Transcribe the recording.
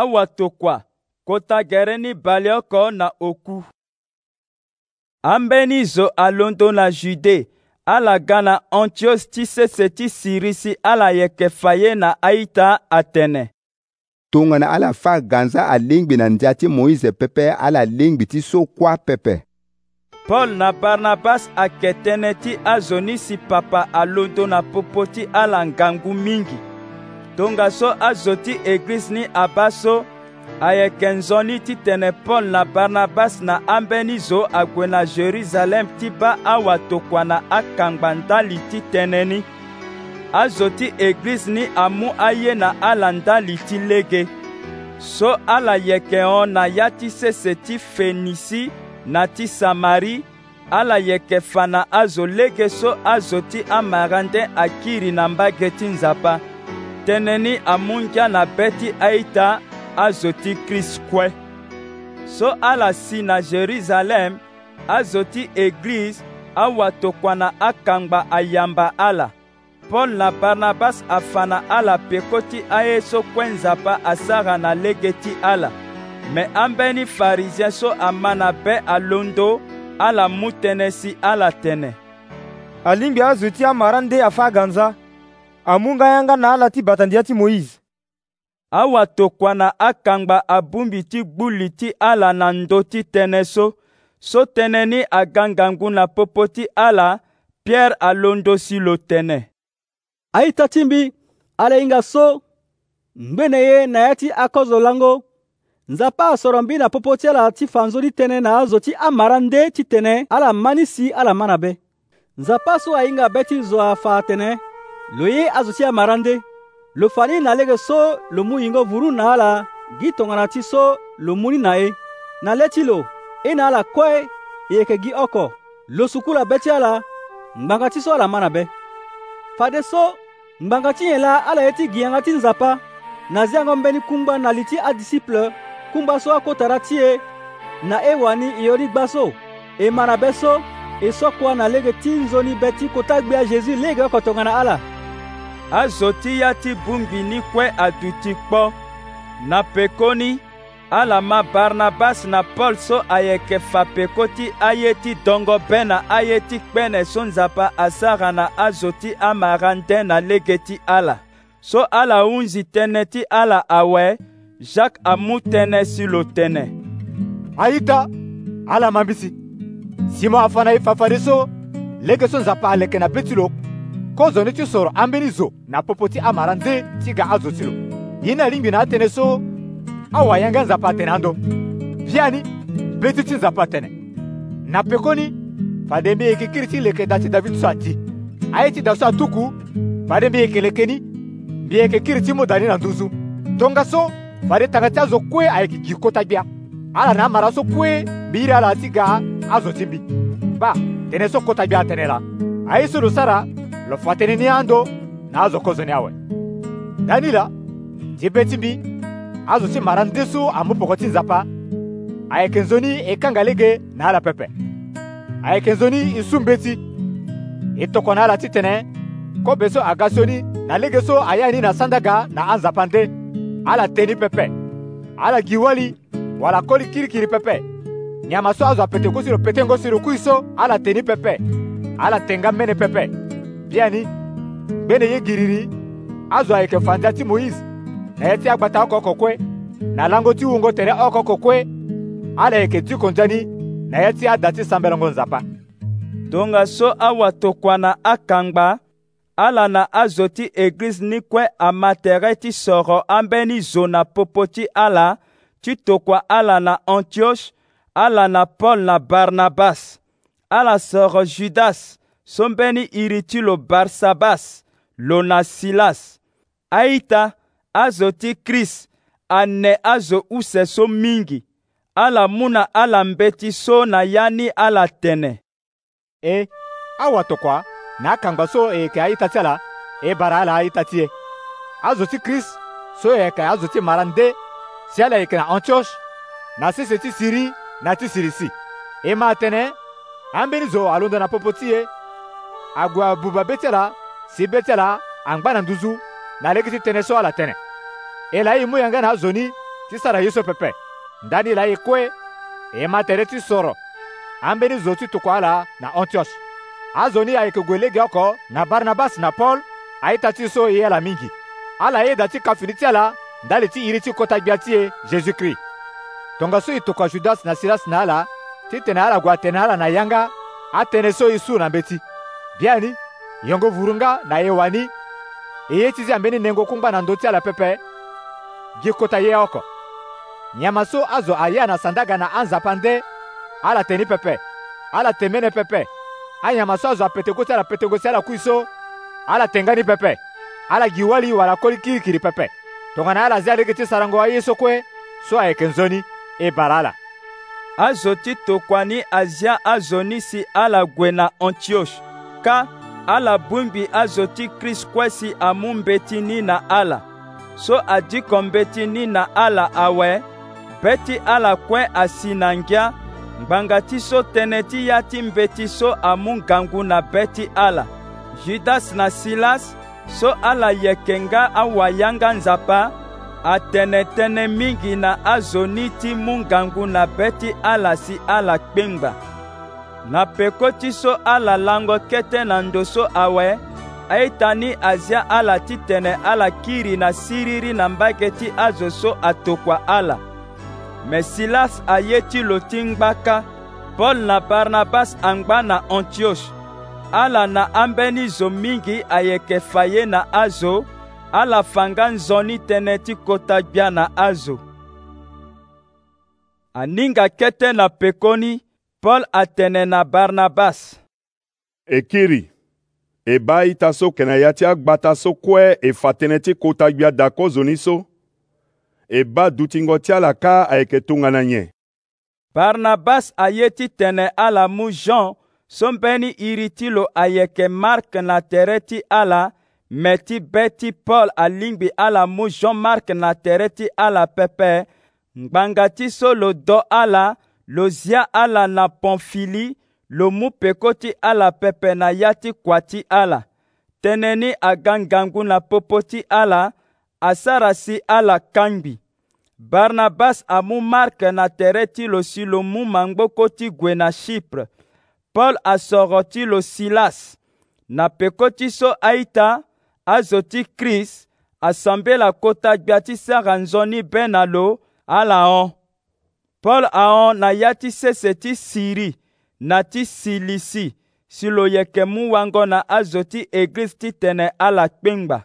awatokwa kotagere n'ịbalị ọkọ na okwu ambenizo alondo na jude ala ga na antios ti sese ti siri si ala yeke fa ye na aita atene tongana ala fâ ganza alingbi na nzia ti moïse pepe ala lingbi ti so kuâ pepe paul na barnabas ayeke tënë ti azo ni si papa alondo na popo ti ala ngangu mingi tongaso azo ti eglize ni aba so ayeke nzoni titene paul na barnabasi na ambeni zo ague na jeruzalem ti ba awatokua na akangba ndali titënë ni azo ti eglize ni amû aye na ala ndali ti lege so ala yeke hon na ya ti sese ti fenisi na ti samari ala yeke fa na azo lege so azo ti amara nde akiri na mbage ti nzapa tënë ni amungia na be ti aita azo ti krist kue so ala si na jerusalem azo ti eglize awatokua na akangba ayamba ala pɔl na barnabas afa na ala peko ti aye so kue nzapa asara na lege ti ala me ambeni farizien so ama na be alondo ala mu tënë si ala tënë alingbi azo ti amara nde afa aganza amonga-yanga na ala ti bata ndia ti moize awatokua na akangba abungbi ti gbuli ti ala na ndö ti tënë so so tënë ni aganga ngu na popo ti ala pierre alondo si lo tene. aita ti mbi ala hinga so ngbene ye na ya ti akozo lango nzapa asoro mbi na popo ti ala ti fanzoli tënë na azo ti amara nde ti tene ala ma ni si ala ma na be nzapa so ahinga be ti zo afa atene lo ye a zo ti amarande lo fa ni na lege so lo mu yingo vuru na ala gi tongana ti so lo mu ni na e na le ti lo e na ala kue e yeke gi oko lo suku la be ti ala ngbanga ti so ala ma na be fade so ngbanga ti nyen la ala ye ti gi yanga ti nzapa na zia yango mbeni kungba na li ti adisiple kungba so akotara ti e na e wani e yori gba so e ma na be so e soko ana lege ti nzoni be ti kota gbea jésus lege oko tongana ala azoti ya ti bungini kue adu ti kpɔ na pekoni ala ma barnabas na paul so ayeke fa peko ti aye ti dongobe na aye ti kpene so nzapa asara na azo ti amara nde na lege ti ala so ala hunzi tënë ti ala awe jacques amu tënë si lo tënë aita ala mambisi si mo afana e fafari so lege so nzapa aleke na be ti lo konzo ni ti soro ambeni zo na popo ti amara nze ti ga azo ti lo ye na lingbi na atënë so awayanga nzapa atene ando bia ni ble ti ti nzapa atene na pekoni fade mbi yeke kiri ti leke da ti david so adi aye ti da so atuku fade mbi yeke leke ni mbi yeke kiri ti mu da ni na nduzu tongaso so fade tanga ti azo kue ayeke gi kota gbia ala na amara so kue mbi iri ala ti ga azo ti mbi ba tënë so kota gbia atënë la aye so lo sara lofuateni niando na azokozo ni awe danila tibetsimbi azo ti mara ndeso amu poko ti nzapa ayeke nzoni e kanga lege na ala pepe ayeke nzoni e su mbe ti e toko na ala titene kobe so aga sioni na lege so aya ni na sandaga na anzapa nde ala teni pepe ala gi wali wala koli kirikiri pepe nyama so azo apete kusi lo pete ngo si lo kui so ala teni pepe ala tenga mene pepe bịani mgbe na-enye gị riri azụ ayike fanza ti moise na ye ti agbata ọkọkọ kwe na lango ti wungo tere ọkọkọ kwe ala yeke ti konzani na ye ti ada ti sambelongo nzapa donga so awatokua na akangba ala na azo ti eglize ni kue amatere ti soro ambeni zo na popo ti ala ti tokua ala na antioche ala na paul na barnabas ala soro judas so mbeni iri ti lo barsabas lo na silas aita azo ti krist ane azo use so mingi ala mu na ala mbeti so na ya ni ala tene e awa tokua na akangba so e yeke aita ti ala e bara ala aita ti e azo ti krist so e yeke azo ti mara nde si ala yeke na antioche na sese ti siri na ti sirisi e ma atene ambeni zo alondo na popo ti e agua buba betela si betela angba na nduzu na legi ti tënë so ala tënë e la e mû yanga na azoni ti sara ye so pepe ndani la e kue e ma tere ti soro ambeni zo ti tokua ala na antioche azoni ayeke gue lege oko na barnabas na paul aita ti so e ye ala mingi ala yeda ti kafini ti ala ndali ti iri ti kota gbia ti e jésus-christ tongaso e tokua judas na silas na ala ti tene ala gue atene ala na yanga atënë so e su na mbeti biani yengo vurunga na ye wani e ye ti ti ambeni nengo kungba na ndö ti ala pepe gi kota ye oko nyama so azo aya na sandaga na anzapa nde ala teni pepe ala te mene pepe anyama so azo apetengo ti ala petengo si ala kui so ala tengani pepe ala gi wali wala koli kirikiri pepe tongana ala zia alege ti sarango aye so kue so ayeke nzoni e bara ala azo ti tokua ni azia azo ni si ala gue na antioche ka ala bungbi azo ti krist kuesi amu mbeti ni na ala so adiko mbeti ni na ala awe mbe ti ala kue asi na ngia ngbanga ti so tënë ti ya ti mbeti so amu ngangu na be ti ala judas na silas so ala yeke nga awayanga nzapa atene tënë mingi na azo ni ti mu ngangu na be ti ala si ala kpengba na peko ti so ala lango kete na ndo so awe aitani azia ala titene ala kiri na siriri na mbage ti azo so atokua ala me silas aye ti lo ti ngbaka paul na barnabas angba na antioshe ala na ambeni zo mingi ayeke fa ye na azo ala fanga nzoni tënë ti kota gbia na azo aninga kete na pekoni paul atene na barnabas e kiri e b'a ita so kɛnɛ ya ti agbata so kɔɛ e fa tɛnɛ ti kota gbia da kɔ zoni so e b'a dutingɔ ti ala ka a yeke tongana nyɛ barnabas aye ti tene ala mu jean so mbeni iri ti lo ayeke mark na tere ti ala me ti be ti paul alingbi ala mu jean mark na tere ti ala pepe ngbanga ti so lo dö ala lo zia ala na pamfili lo mu peko ti ala pepe na ya ti kua ti ala tënë ni agangangu na popo ti ala asara si ala kangbi barnabas amu marke na tere ti lo si lo mu mangboko ti gue na chypre paul asoro ti lo silas na peko ti so aita azo ti krist asambela kota gbia ti sara nzoni be na lo ala hon paul ahon na ya ti sese ti siri na ti silisi si lo yeke mu wango na azo ti eglize titene ala kpengba